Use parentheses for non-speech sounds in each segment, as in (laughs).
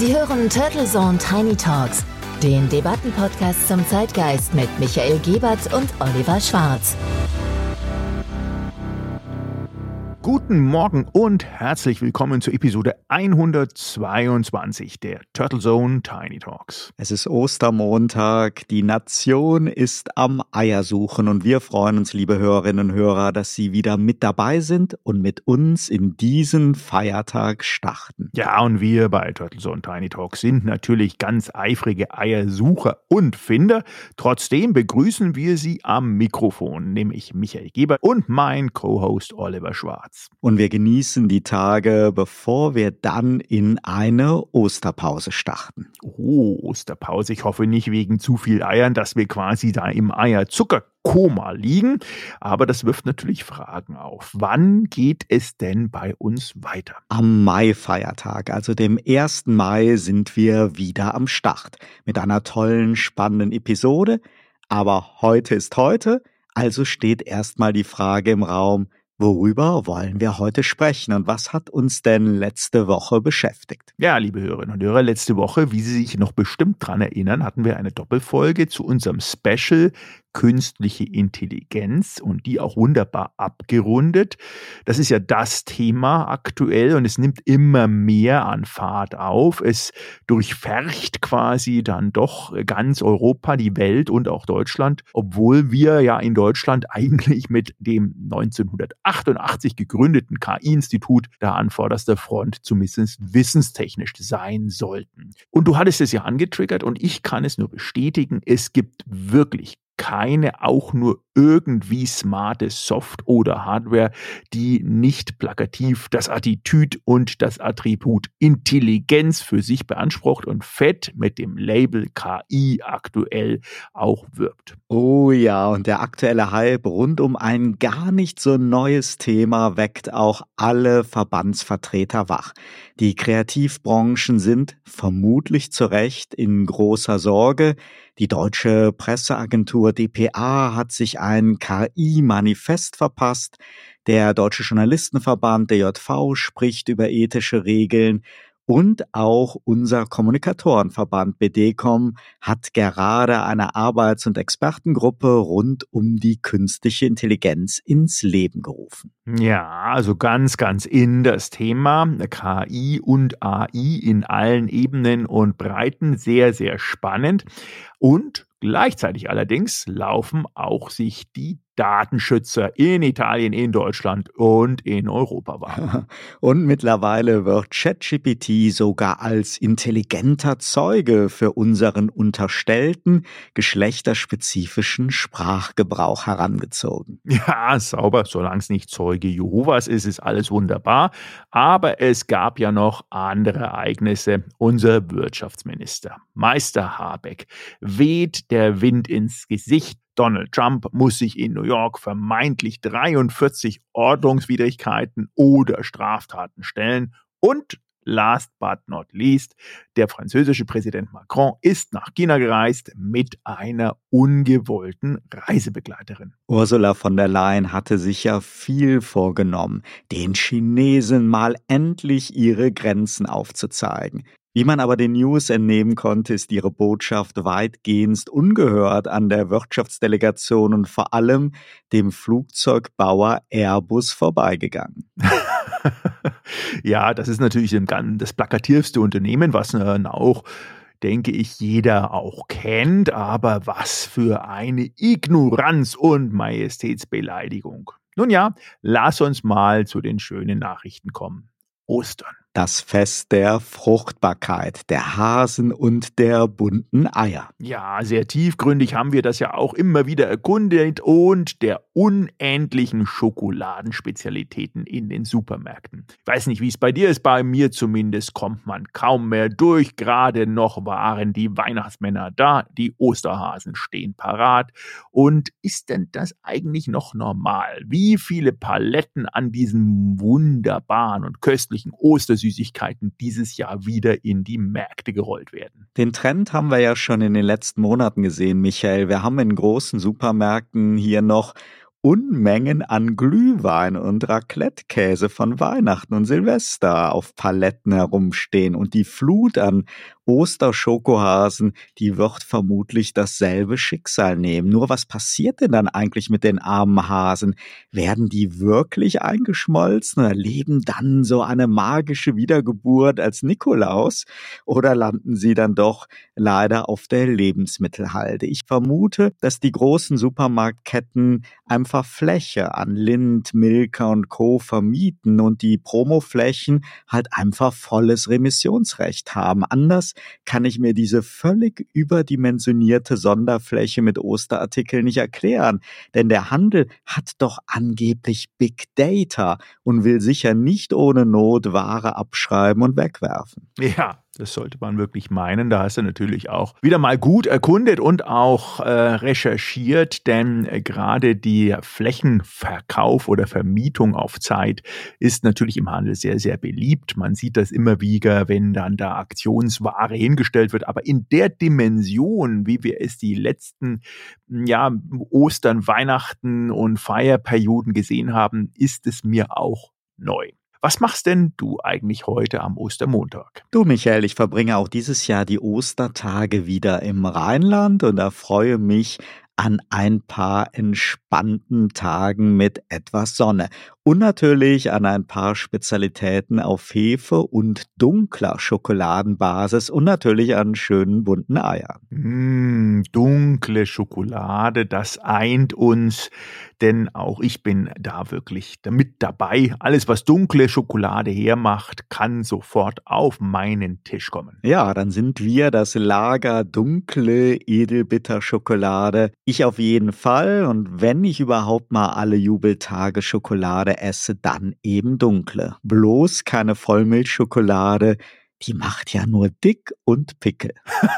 Sie hören Turtle Zone Tiny Talks, den Debattenpodcast zum Zeitgeist mit Michael Gebert und Oliver Schwarz. Guten Morgen und herzlich willkommen zur Episode 122 der Turtle Zone Tiny Talks. Es ist Ostermontag, die Nation ist am Eiersuchen und wir freuen uns, liebe Hörerinnen und Hörer, dass Sie wieder mit dabei sind und mit uns in diesen Feiertag starten. Ja, und wir bei Turtle Zone Tiny Talks sind natürlich ganz eifrige Eiersucher und Finder. Trotzdem begrüßen wir Sie am Mikrofon, nämlich Michael Geber und mein Co-Host Oliver Schwarz. März. Und wir genießen die Tage, bevor wir dann in eine Osterpause starten. Oh, Osterpause. Ich hoffe nicht wegen zu viel Eiern, dass wir quasi da im Eierzuckerkoma liegen. Aber das wirft natürlich Fragen auf. Wann geht es denn bei uns weiter? Am Mai-Feiertag, also dem 1. Mai, sind wir wieder am Start. Mit einer tollen, spannenden Episode. Aber heute ist heute. Also steht erstmal die Frage im Raum, Worüber wollen wir heute sprechen und was hat uns denn letzte Woche beschäftigt? Ja, liebe Hörerinnen und Hörer, letzte Woche, wie Sie sich noch bestimmt dran erinnern, hatten wir eine Doppelfolge zu unserem Special künstliche Intelligenz und die auch wunderbar abgerundet. Das ist ja das Thema aktuell und es nimmt immer mehr an Fahrt auf. Es durchfärcht quasi dann doch ganz Europa, die Welt und auch Deutschland, obwohl wir ja in Deutschland (laughs) eigentlich mit dem 1988 gegründeten KI-Institut da an vorderster Front zumindest wissenstechnisch sein sollten. Und du hattest es ja angetriggert und ich kann es nur bestätigen, es gibt wirklich keine auch nur irgendwie smarte Soft- oder Hardware, die nicht plakativ das Attitüd und das Attribut Intelligenz für sich beansprucht und fett mit dem Label KI aktuell auch wirbt. Oh ja, und der aktuelle Hype rund um ein gar nicht so neues Thema weckt auch alle Verbandsvertreter wach. Die Kreativbranchen sind vermutlich zu Recht in großer Sorge. Die deutsche Presseagentur dpa hat sich ein KI-Manifest verpasst. Der Deutsche Journalistenverband DJV spricht über ethische Regeln. Und auch unser Kommunikatorenverband BDCom hat gerade eine Arbeits- und Expertengruppe rund um die künstliche Intelligenz ins Leben gerufen. Ja, also ganz, ganz in das Thema KI und AI in allen Ebenen und Breiten. Sehr, sehr spannend. Und Gleichzeitig allerdings laufen auch sich die Datenschützer in Italien, in Deutschland und in Europa warm. (laughs) Und mittlerweile wird ChatGPT sogar als intelligenter Zeuge für unseren unterstellten geschlechterspezifischen Sprachgebrauch herangezogen. Ja, sauber, solange es nicht Zeuge Jehovas ist, ist alles wunderbar. Aber es gab ja noch andere Ereignisse. Unser Wirtschaftsminister, Meister Habeck, weht der Wind ins Gesicht. Donald Trump muss sich in New York vermeintlich 43 Ordnungswidrigkeiten oder Straftaten stellen und last but not least, der französische Präsident Macron ist nach China gereist mit einer ungewollten Reisebegleiterin. Ursula von der Leyen hatte sich ja viel vorgenommen, den Chinesen mal endlich ihre Grenzen aufzuzeigen. Wie man aber den News entnehmen konnte, ist ihre Botschaft weitgehend ungehört an der Wirtschaftsdelegation und vor allem dem Flugzeugbauer Airbus vorbeigegangen. (laughs) ja, das ist natürlich das plakativste Unternehmen, was auch denke ich, jeder auch kennt, aber was für eine Ignoranz und Majestätsbeleidigung. Nun ja, lass uns mal zu den schönen Nachrichten kommen. Ostern das Fest der Fruchtbarkeit, der Hasen und der bunten Eier. Ja, sehr tiefgründig haben wir das ja auch immer wieder erkundet und der unendlichen Schokoladenspezialitäten in den Supermärkten. Ich weiß nicht, wie es bei dir ist, bei mir zumindest kommt man kaum mehr durch. Gerade noch waren die Weihnachtsmänner da, die Osterhasen stehen parat. Und ist denn das eigentlich noch normal? Wie viele Paletten an diesen wunderbaren und köstlichen Oster Süßigkeiten dieses Jahr wieder in die Märkte gerollt werden. Den Trend haben wir ja schon in den letzten Monaten gesehen, Michael. Wir haben in großen Supermärkten hier noch Unmengen an Glühwein und Raclette-Käse von Weihnachten und Silvester auf Paletten herumstehen und die Flut an Osterschokohasen, die wird vermutlich dasselbe Schicksal nehmen. Nur was passiert denn dann eigentlich mit den armen Hasen? Werden die wirklich eingeschmolzen oder leben dann so eine magische Wiedergeburt als Nikolaus? Oder landen sie dann doch leider auf der Lebensmittelhalde? Ich vermute, dass die großen Supermarktketten einfach Fläche an Lind, Milka und Co. vermieten und die Promoflächen halt einfach volles Remissionsrecht haben. Anders kann ich mir diese völlig überdimensionierte Sonderfläche mit Osterartikeln nicht erklären. Denn der Handel hat doch angeblich Big Data und will sicher nicht ohne Not Ware abschreiben und wegwerfen. Ja, das sollte man wirklich meinen. Da hast du natürlich auch wieder mal gut erkundet und auch äh, recherchiert, denn äh, gerade die Flächenverkauf oder Vermietung auf Zeit ist natürlich im Handel sehr, sehr beliebt. Man sieht das immer wieder, wenn dann da Aktionsware hingestellt wird. Aber in der Dimension, wie wir es die letzten ja, Ostern, Weihnachten und Feierperioden gesehen haben, ist es mir auch neu. Was machst denn du eigentlich heute am Ostermontag? Du, Michael, ich verbringe auch dieses Jahr die Ostertage wieder im Rheinland und da freue mich an ein paar entspannten Tagen mit etwas Sonne und natürlich an ein paar Spezialitäten auf Hefe und dunkler Schokoladenbasis und natürlich an schönen bunten Eiern. Mm, dunkle Schokolade, das eint uns, denn auch ich bin da wirklich mit dabei. Alles, was dunkle Schokolade hermacht, kann sofort auf meinen Tisch kommen. Ja, dann sind wir das Lager dunkle Edelbitterschokolade. Ich auf jeden Fall und wenn ich überhaupt mal alle Jubeltage Schokolade Schokolade esse, dann eben dunkle. Bloß keine Vollmilchschokolade, die macht ja nur dick und Pickel. (laughs)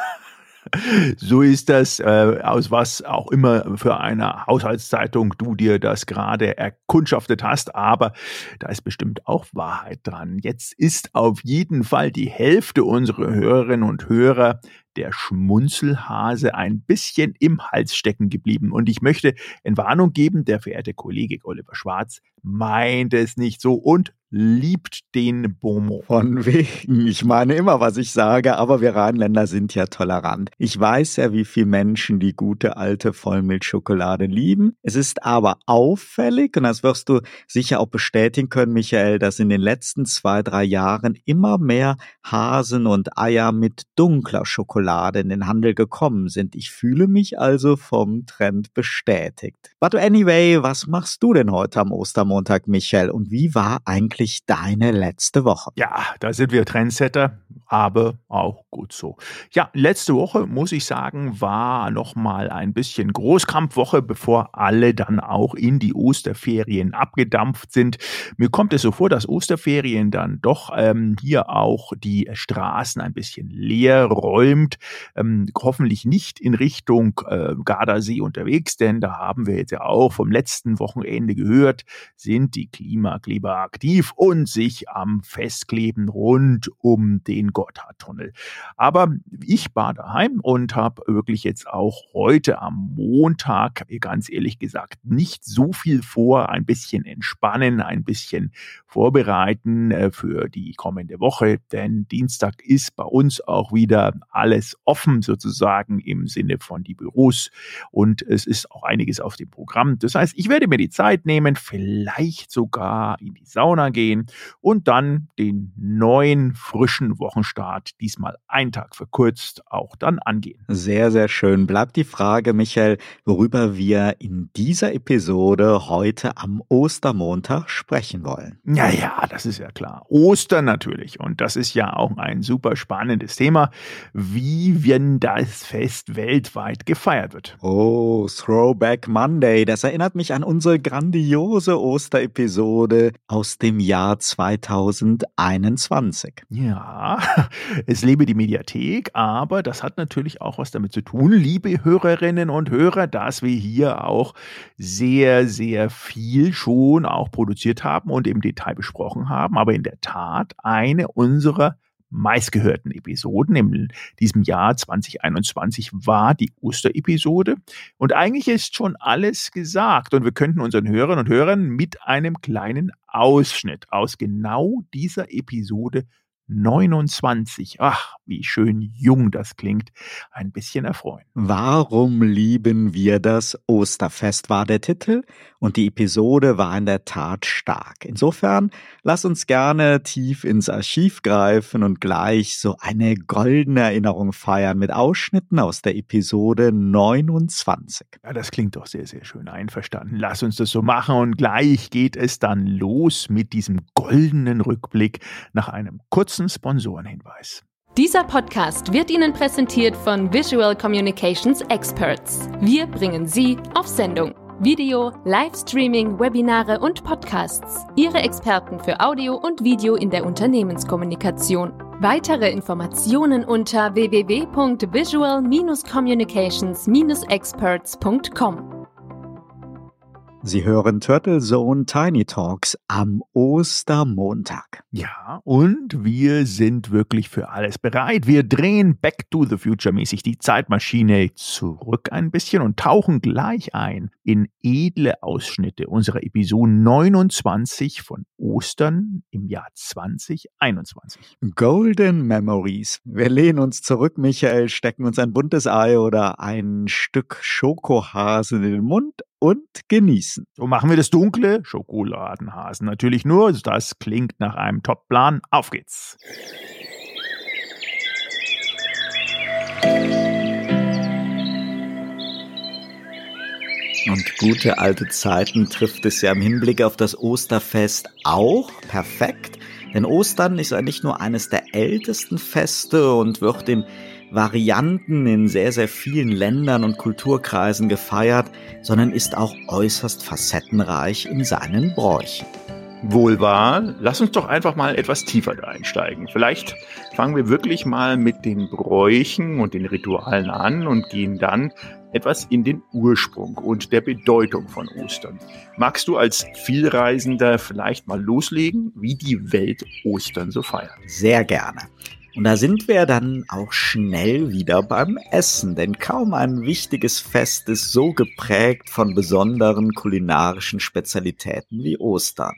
So ist das, äh, aus was auch immer für eine Haushaltszeitung du dir das gerade erkundschaftet hast, aber da ist bestimmt auch Wahrheit dran. Jetzt ist auf jeden Fall die Hälfte unserer Hörerinnen und Hörer der Schmunzelhase ein bisschen im Hals stecken geblieben. Und ich möchte in Warnung geben, der verehrte Kollege Oliver Schwarz meint es nicht so und liebt den Bomo. Von wegen. Ich meine immer, was ich sage, aber wir Rheinländer sind ja tolerant. Ich weiß ja, wie viele Menschen die gute alte Vollmilchschokolade lieben. Es ist aber auffällig, und das wirst du sicher auch bestätigen können, Michael, dass in den letzten zwei, drei Jahren immer mehr Hasen und Eier mit dunkler Schokolade in den Handel gekommen sind. Ich fühle mich also vom Trend bestätigt. But anyway, was machst du denn heute am Ostermontag, Michael? Und wie war eigentlich deine letzte Woche? Ja, da sind wir Trendsetter, aber auch gut so. Ja, letzte Woche, muss ich sagen, war nochmal ein bisschen Großkampfwoche, bevor alle dann auch in die Osterferien abgedampft sind. Mir kommt es so vor, dass Osterferien dann doch ähm, hier auch die Straßen ein bisschen leer räumt. Ähm, hoffentlich nicht in Richtung äh, Gardasee unterwegs, denn da haben wir jetzt ja auch vom letzten Wochenende gehört, sind die Klimakleber aktiv und sich am Festkleben rund um den Gotthardtunnel. Aber ich war daheim und habe wirklich jetzt auch heute am Montag, ganz ehrlich gesagt, nicht so viel vor. Ein bisschen entspannen, ein bisschen vorbereiten äh, für die kommende Woche, denn Dienstag ist bei uns auch wieder alles offen sozusagen im Sinne von die Büros und es ist auch einiges auf dem Programm. Das heißt, ich werde mir die Zeit nehmen, vielleicht sogar in die Sauna gehen und dann den neuen frischen Wochenstart, diesmal ein Tag verkürzt, auch dann angehen. Sehr, sehr schön. Bleibt die Frage, Michael, worüber wir in dieser Episode heute am Ostermontag sprechen wollen. Ja, ja, das ist ja klar. Ostern natürlich. Und das ist ja auch ein super spannendes Thema, wie wenn das Fest weltweit gefeiert wird. Oh, Throwback Monday. Das erinnert mich an unsere grandiose Osterepisode aus dem Jahr Jahr 2021. Ja, (laughs) es lebe die Mediathek, aber das hat natürlich auch was damit zu tun, liebe Hörerinnen und Hörer, dass wir hier auch sehr, sehr viel schon auch produziert haben und im Detail besprochen haben, aber in der Tat eine unserer meistgehörten Episoden in diesem Jahr 2021 war die Osterepisode. Und eigentlich ist schon alles gesagt und wir könnten unseren Hörern und Hörern mit einem kleinen Ausschnitt aus genau dieser Episode 29. Ach, wie schön jung das klingt. Ein bisschen erfreuen. Warum lieben wir das Osterfest war der Titel und die Episode war in der Tat stark. Insofern lass uns gerne tief ins Archiv greifen und gleich so eine goldene Erinnerung feiern mit Ausschnitten aus der Episode 29. Ja, das klingt doch sehr, sehr schön einverstanden. Lass uns das so machen und gleich geht es dann los mit diesem goldenen Rückblick nach einem kurzen Sponsorenhinweis. Dieser Podcast wird Ihnen präsentiert von Visual Communications Experts. Wir bringen Sie auf Sendung. Video, Livestreaming, Webinare und Podcasts. Ihre Experten für Audio und Video in der Unternehmenskommunikation. Weitere Informationen unter www.visual-communications-experts.com. Sie hören Turtle Zone Tiny Talks am Ostermontag. Ja, und wir sind wirklich für alles bereit. Wir drehen Back to the Future mäßig die Zeitmaschine zurück ein bisschen und tauchen gleich ein in edle Ausschnitte unserer Episode 29 von Ostern im Jahr 2021. Golden Memories. Wir lehnen uns zurück, Michael, stecken uns ein buntes Ei oder ein Stück Schokohasen in den Mund und genießen. So machen wir das dunkle Schokoladenhasen natürlich nur. Das klingt nach einem Top-Plan. Auf geht's. Und gute alte Zeiten trifft es ja im Hinblick auf das Osterfest auch perfekt. Denn Ostern ist ja nicht nur eines der ältesten Feste und wird in Varianten in sehr, sehr vielen Ländern und Kulturkreisen gefeiert, sondern ist auch äußerst facettenreich in seinen Bräuchen. Wohl wahr. Lass uns doch einfach mal etwas tiefer da einsteigen. Vielleicht fangen wir wirklich mal mit den Bräuchen und den Ritualen an und gehen dann etwas in den Ursprung und der Bedeutung von Ostern. Magst du als Vielreisender vielleicht mal loslegen, wie die Welt Ostern so feiert? Sehr gerne. Und da sind wir dann auch schnell wieder beim Essen, denn kaum ein wichtiges Fest ist so geprägt von besonderen kulinarischen Spezialitäten wie Ostern.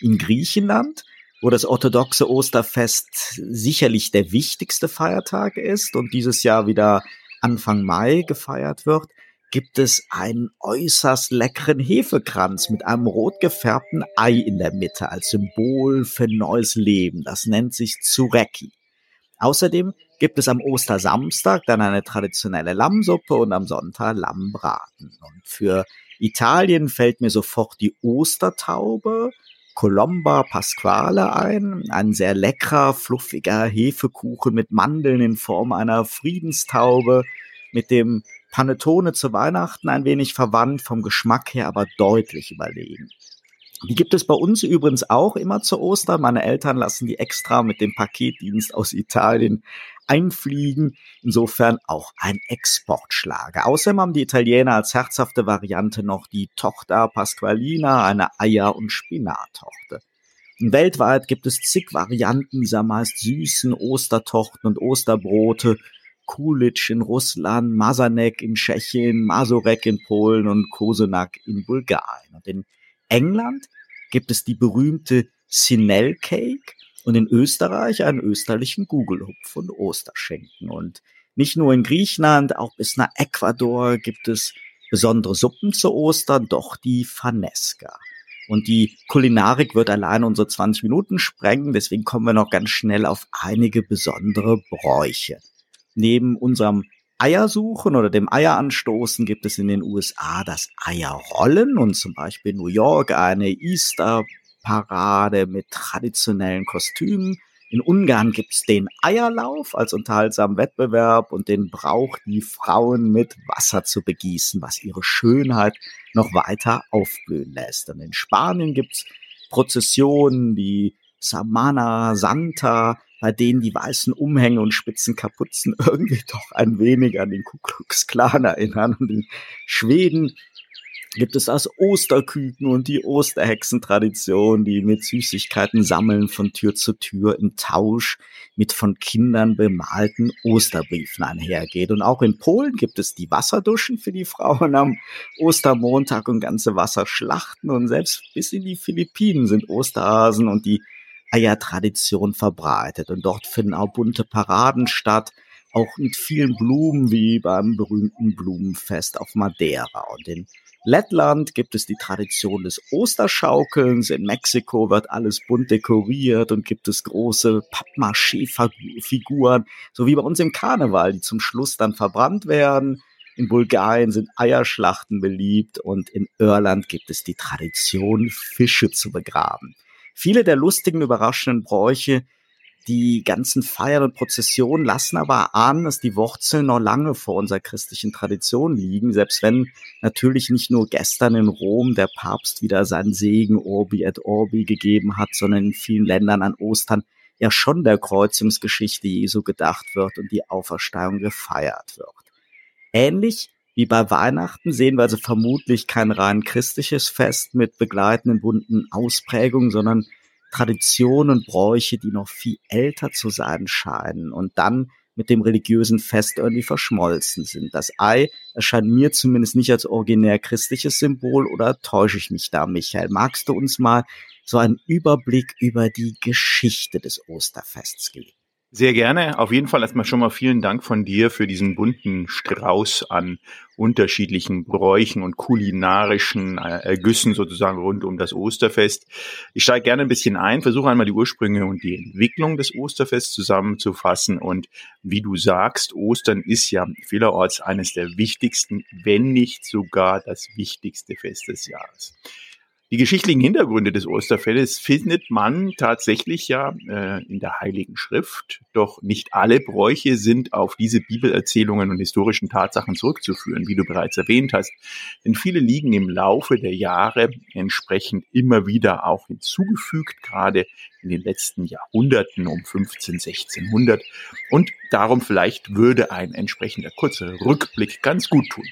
In Griechenland, wo das orthodoxe Osterfest sicherlich der wichtigste Feiertag ist und dieses Jahr wieder Anfang Mai gefeiert wird, gibt es einen äußerst leckeren Hefekranz mit einem rot gefärbten Ei in der Mitte als Symbol für neues Leben. Das nennt sich Tsureki. Außerdem gibt es am Ostersamstag dann eine traditionelle Lammsuppe und am Sonntag Lammbraten. Und für Italien fällt mir sofort die Ostertaube, Colomba Pasquale ein, ein sehr leckerer, fluffiger Hefekuchen mit Mandeln in Form einer Friedenstaube, mit dem Panettone zu Weihnachten ein wenig verwandt, vom Geschmack her aber deutlich überlegen. Die gibt es bei uns übrigens auch immer zu Ostern. Meine Eltern lassen die extra mit dem Paketdienst aus Italien einfliegen. Insofern auch ein Exportschlager. Außerdem haben die Italiener als herzhafte Variante noch die Tochter Pasqualina, eine Eier- und Spinattorte. Weltweit gibt es zig Varianten dieser meist süßen Ostertochten und Osterbrote. Kulitsch in Russland, Masanek in Tschechien, Masurek in Polen und Kosenak in Bulgarien. Und in England gibt es die berühmte Sinel Cake und in Österreich einen österlichen Gugelhupf und Osterschenken. Und nicht nur in Griechenland, auch bis nach Ecuador gibt es besondere Suppen zu Ostern, doch die Fanesca. Und die Kulinarik wird allein unsere 20 Minuten sprengen, deswegen kommen wir noch ganz schnell auf einige besondere Bräuche. Neben unserem Eiersuchen oder dem Eieranstoßen gibt es in den USA das Eierrollen und zum Beispiel New York eine Easter-Parade mit traditionellen Kostümen. In Ungarn gibt es den Eierlauf als unterhaltsamen Wettbewerb und den Brauch, die Frauen mit Wasser zu begießen, was ihre Schönheit noch weiter aufblühen lässt. Und in Spanien gibt es Prozessionen, die Samana Santa, bei denen die weißen Umhänge und spitzen Kapuzen (laughs) irgendwie doch ein wenig an den Ku Klux Klan erinnern. Und in Schweden gibt es das Osterküken und die Osterhexentradition, die mit Süßigkeiten sammeln von Tür zu Tür im Tausch mit von Kindern bemalten Osterbriefen einhergeht. Und auch in Polen gibt es die Wasserduschen für die Frauen am Ostermontag und ganze Wasserschlachten. Und selbst bis in die Philippinen sind Osterhasen und die Eiertradition verbreitet. Und dort finden auch bunte Paraden statt, auch mit vielen Blumen wie beim berühmten Blumenfest auf Madeira. Und in Lettland gibt es die Tradition des Osterschaukelns. In Mexiko wird alles bunt dekoriert und gibt es große Pappmaché-Figuren, so wie bei uns im Karneval, die zum Schluss dann verbrannt werden. In Bulgarien sind Eierschlachten beliebt und in Irland gibt es die Tradition, Fische zu begraben. Viele der lustigen, überraschenden Bräuche die ganzen Feiern und Prozessionen lassen aber ahnen, dass die Wurzeln noch lange vor unserer christlichen Tradition liegen, selbst wenn natürlich nicht nur gestern in Rom der Papst wieder seinen Segen Orbi et Orbi gegeben hat, sondern in vielen Ländern an Ostern ja schon der Kreuzungsgeschichte Jesu gedacht wird und die Auferstehung gefeiert wird. Ähnlich wie bei Weihnachten sehen wir also vermutlich kein rein christliches Fest mit begleitenden bunten Ausprägungen, sondern Traditionen und Bräuche, die noch viel älter zu sein scheinen und dann mit dem religiösen Fest irgendwie verschmolzen sind. Das Ei erscheint mir zumindest nicht als originär christliches Symbol oder täusche ich mich da, Michael? Magst du uns mal so einen Überblick über die Geschichte des Osterfests geben? Sehr gerne. Auf jeden Fall erstmal schon mal vielen Dank von dir für diesen bunten Strauß an unterschiedlichen Bräuchen und kulinarischen äh, Ergüssen sozusagen rund um das Osterfest. Ich steige gerne ein bisschen ein, versuche einmal die Ursprünge und die Entwicklung des Osterfests zusammenzufassen. Und wie du sagst, Ostern ist ja vielerorts eines der wichtigsten, wenn nicht sogar das wichtigste Fest des Jahres. Die geschichtlichen Hintergründe des Osterfestes findet man tatsächlich ja äh, in der Heiligen Schrift, doch nicht alle Bräuche sind auf diese Bibelerzählungen und historischen Tatsachen zurückzuführen, wie du bereits erwähnt hast. Denn viele liegen im Laufe der Jahre entsprechend immer wieder auch hinzugefügt, gerade in den letzten Jahrhunderten um 15, 1600. Und darum vielleicht würde ein entsprechender kurzer Rückblick ganz gut tun.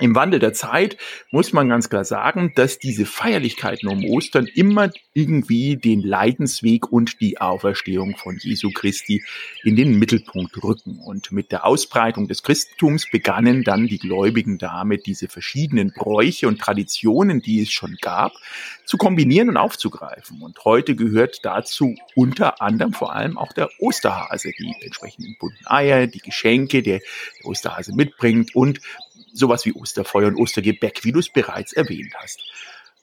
Im Wandel der Zeit muss man ganz klar sagen, dass diese Feierlichkeiten um Ostern immer irgendwie den Leidensweg und die Auferstehung von Jesu Christi in den Mittelpunkt rücken. Und mit der Ausbreitung des Christentums begannen dann die Gläubigen damit, diese verschiedenen Bräuche und Traditionen, die es schon gab, zu kombinieren und aufzugreifen. Und heute gehört dazu unter anderem vor allem auch der Osterhase, die entsprechenden bunten Eier, die Geschenke, der der Osterhase mitbringt und sowas wie Osterfeuer und Ostergebäck, wie du es bereits erwähnt hast.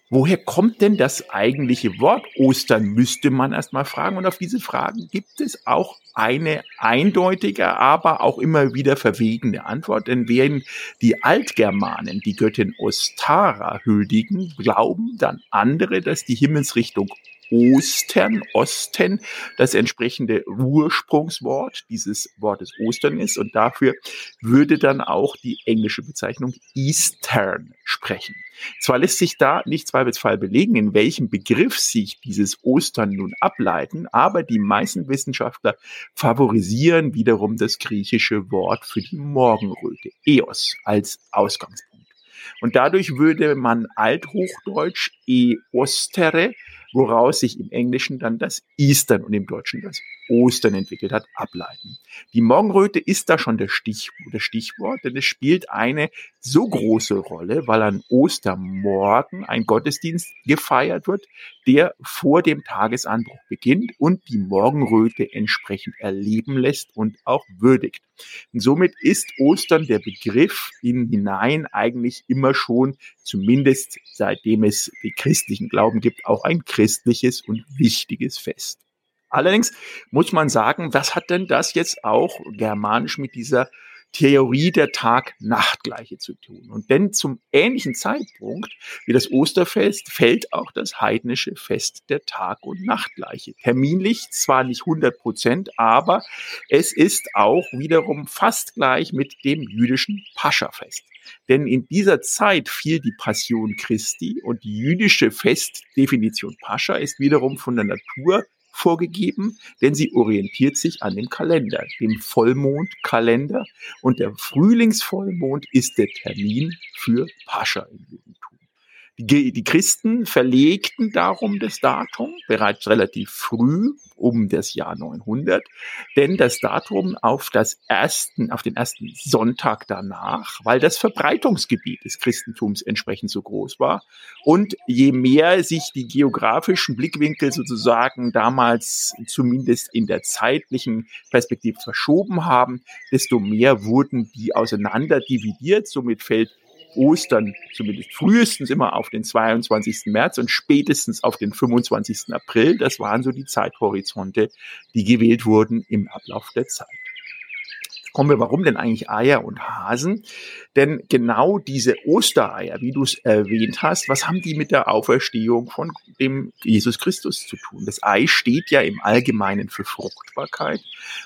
Woher kommt denn das eigentliche Wort Ostern, müsste man erstmal fragen. Und auf diese Fragen gibt es auch eine eindeutige, aber auch immer wieder verwegene Antwort. Denn während die Altgermanen die Göttin Ostara huldigen, glauben dann andere, dass die Himmelsrichtung Ostern, Osten, das entsprechende Ursprungswort dieses Wortes Ostern ist und dafür würde dann auch die englische Bezeichnung Eastern sprechen. Zwar lässt sich da nicht zweifelsfrei belegen, in welchem Begriff sich dieses Ostern nun ableiten, aber die meisten Wissenschaftler favorisieren wiederum das griechische Wort für die Morgenröte, Eos, als Ausgangspunkt. Und dadurch würde man althochdeutsch Eostere woraus sich im Englischen dann das Eastern und im Deutschen das Ostern entwickelt hat, ableiten. Die Morgenröte ist da schon das, Stich, das Stichwort, denn es spielt eine so große Rolle, weil an Ostermorgen ein Gottesdienst gefeiert wird, der vor dem Tagesanbruch beginnt und die Morgenröte entsprechend erleben lässt und auch würdigt. Und somit ist Ostern der Begriff in hinein eigentlich immer schon, zumindest seitdem es die christlichen Glauben gibt, auch ein christliches und wichtiges Fest. Allerdings muss man sagen, was hat denn das jetzt auch germanisch mit dieser Theorie der Tag-Nacht-Gleiche zu tun. Und denn zum ähnlichen Zeitpunkt wie das Osterfest fällt auch das heidnische Fest der Tag- und Nachtgleiche. Terminlich zwar nicht 100 Prozent, aber es ist auch wiederum fast gleich mit dem jüdischen Paschafest. Denn in dieser Zeit fiel die Passion Christi und die jüdische Festdefinition Pascha ist wiederum von der Natur vorgegeben, denn sie orientiert sich an dem Kalender, dem Vollmondkalender. Und der Frühlingsvollmond ist der Termin für Pascha im Judentum. Die, die Christen verlegten darum das Datum bereits relativ früh um das Jahr 900, denn das Datum auf das ersten, auf den ersten Sonntag danach, weil das Verbreitungsgebiet des Christentums entsprechend so groß war und je mehr sich die geografischen Blickwinkel sozusagen damals zumindest in der zeitlichen Perspektive verschoben haben, desto mehr wurden die auseinander dividiert. Somit fällt Ostern zumindest frühestens immer auf den 22. März und spätestens auf den 25. April. Das waren so die Zeithorizonte, die gewählt wurden im Ablauf der Zeit kommen wir, warum denn eigentlich Eier und Hasen? Denn genau diese Ostereier, wie du es erwähnt hast, was haben die mit der Auferstehung von dem Jesus Christus zu tun? Das Ei steht ja im Allgemeinen für Fruchtbarkeit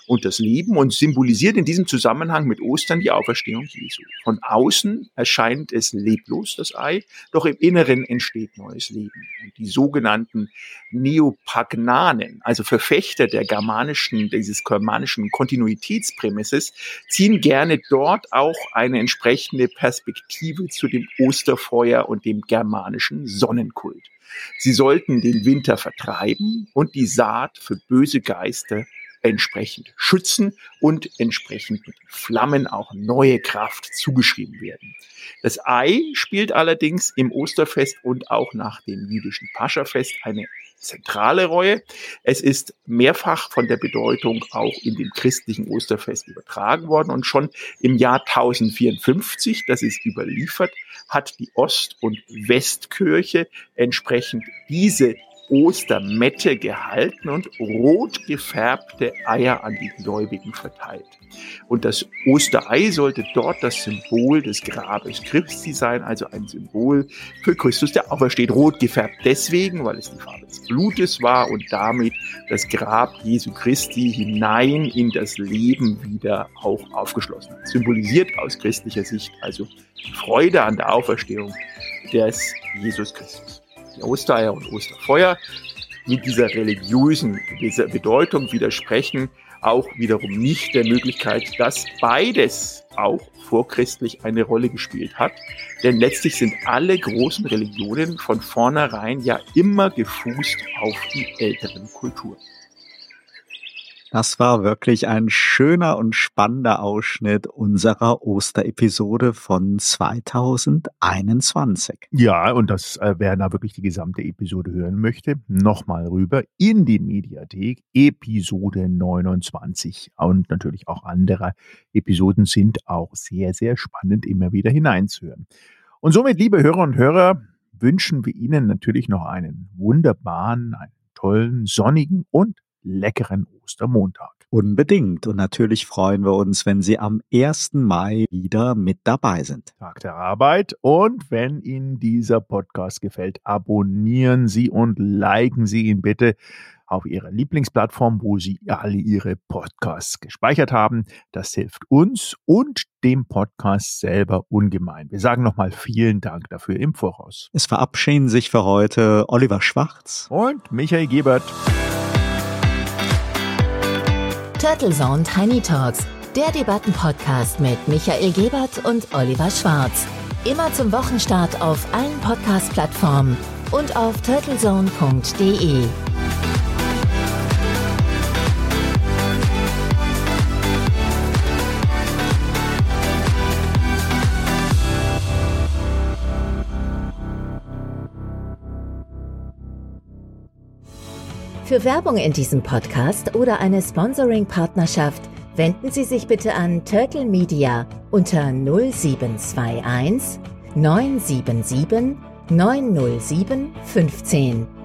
und das Leben und symbolisiert in diesem Zusammenhang mit Ostern die Auferstehung Jesu. Von außen erscheint es leblos, das Ei, doch im Inneren entsteht neues Leben. Und die sogenannten Neopagnanen, also Verfechter der germanischen, dieses germanischen Kontinuitätsprämisses, ziehen gerne dort auch eine entsprechende Perspektive zu dem Osterfeuer und dem germanischen Sonnenkult. Sie sollten den Winter vertreiben und die Saat für böse Geister entsprechend schützen und entsprechend mit Flammen auch neue Kraft zugeschrieben werden. Das Ei spielt allerdings im Osterfest und auch nach dem jüdischen Paschafest eine zentrale Reue. Es ist mehrfach von der Bedeutung auch in dem christlichen Osterfest übertragen worden und schon im Jahr 1054, das ist überliefert, hat die Ost- und Westkirche entsprechend diese Ostermette gehalten und rot gefärbte Eier an die Gläubigen verteilt. Und das Osterei sollte dort das Symbol des Grabes Christi sein, also ein Symbol für Christus, der aufersteht. Rot gefärbt deswegen, weil es die Farbe des Blutes war und damit das Grab Jesu Christi hinein in das Leben wieder auch aufgeschlossen hat. Symbolisiert aus christlicher Sicht also die Freude an der Auferstehung des Jesus Christus Ostereier und Osterfeuer mit dieser religiösen Bedeutung widersprechen auch wiederum nicht der Möglichkeit, dass beides auch vorchristlich eine Rolle gespielt hat. Denn letztlich sind alle großen Religionen von vornherein ja immer gefußt auf die älteren Kulturen. Das war wirklich ein schöner und spannender Ausschnitt unserer Osterepisode von 2021. Ja, und das, äh, wer da wirklich die gesamte Episode hören möchte, nochmal rüber in die Mediathek, Episode 29. Und natürlich auch andere Episoden sind auch sehr, sehr spannend, immer wieder hineinzuhören. Und somit, liebe Hörer und Hörer, wünschen wir Ihnen natürlich noch einen wunderbaren, einen tollen, sonnigen und leckeren Ostermontag. Unbedingt. Und natürlich freuen wir uns, wenn Sie am 1. Mai wieder mit dabei sind. Tag der Arbeit. Und wenn Ihnen dieser Podcast gefällt, abonnieren Sie und liken Sie ihn bitte auf Ihrer Lieblingsplattform, wo Sie alle Ihre Podcasts gespeichert haben. Das hilft uns und dem Podcast selber ungemein. Wir sagen nochmal vielen Dank dafür im Voraus. Es verabschieden sich für heute Oliver Schwarz und Michael Gebert. Turtle Zone Tiny Talks, der Debattenpodcast mit Michael Gebert und Oliver Schwarz. Immer zum Wochenstart auf allen Podcast-Plattformen und auf turtlezone.de. Für Werbung in diesem Podcast oder eine Sponsoring-Partnerschaft wenden Sie sich bitte an Turtle Media unter 0721 977 907 15.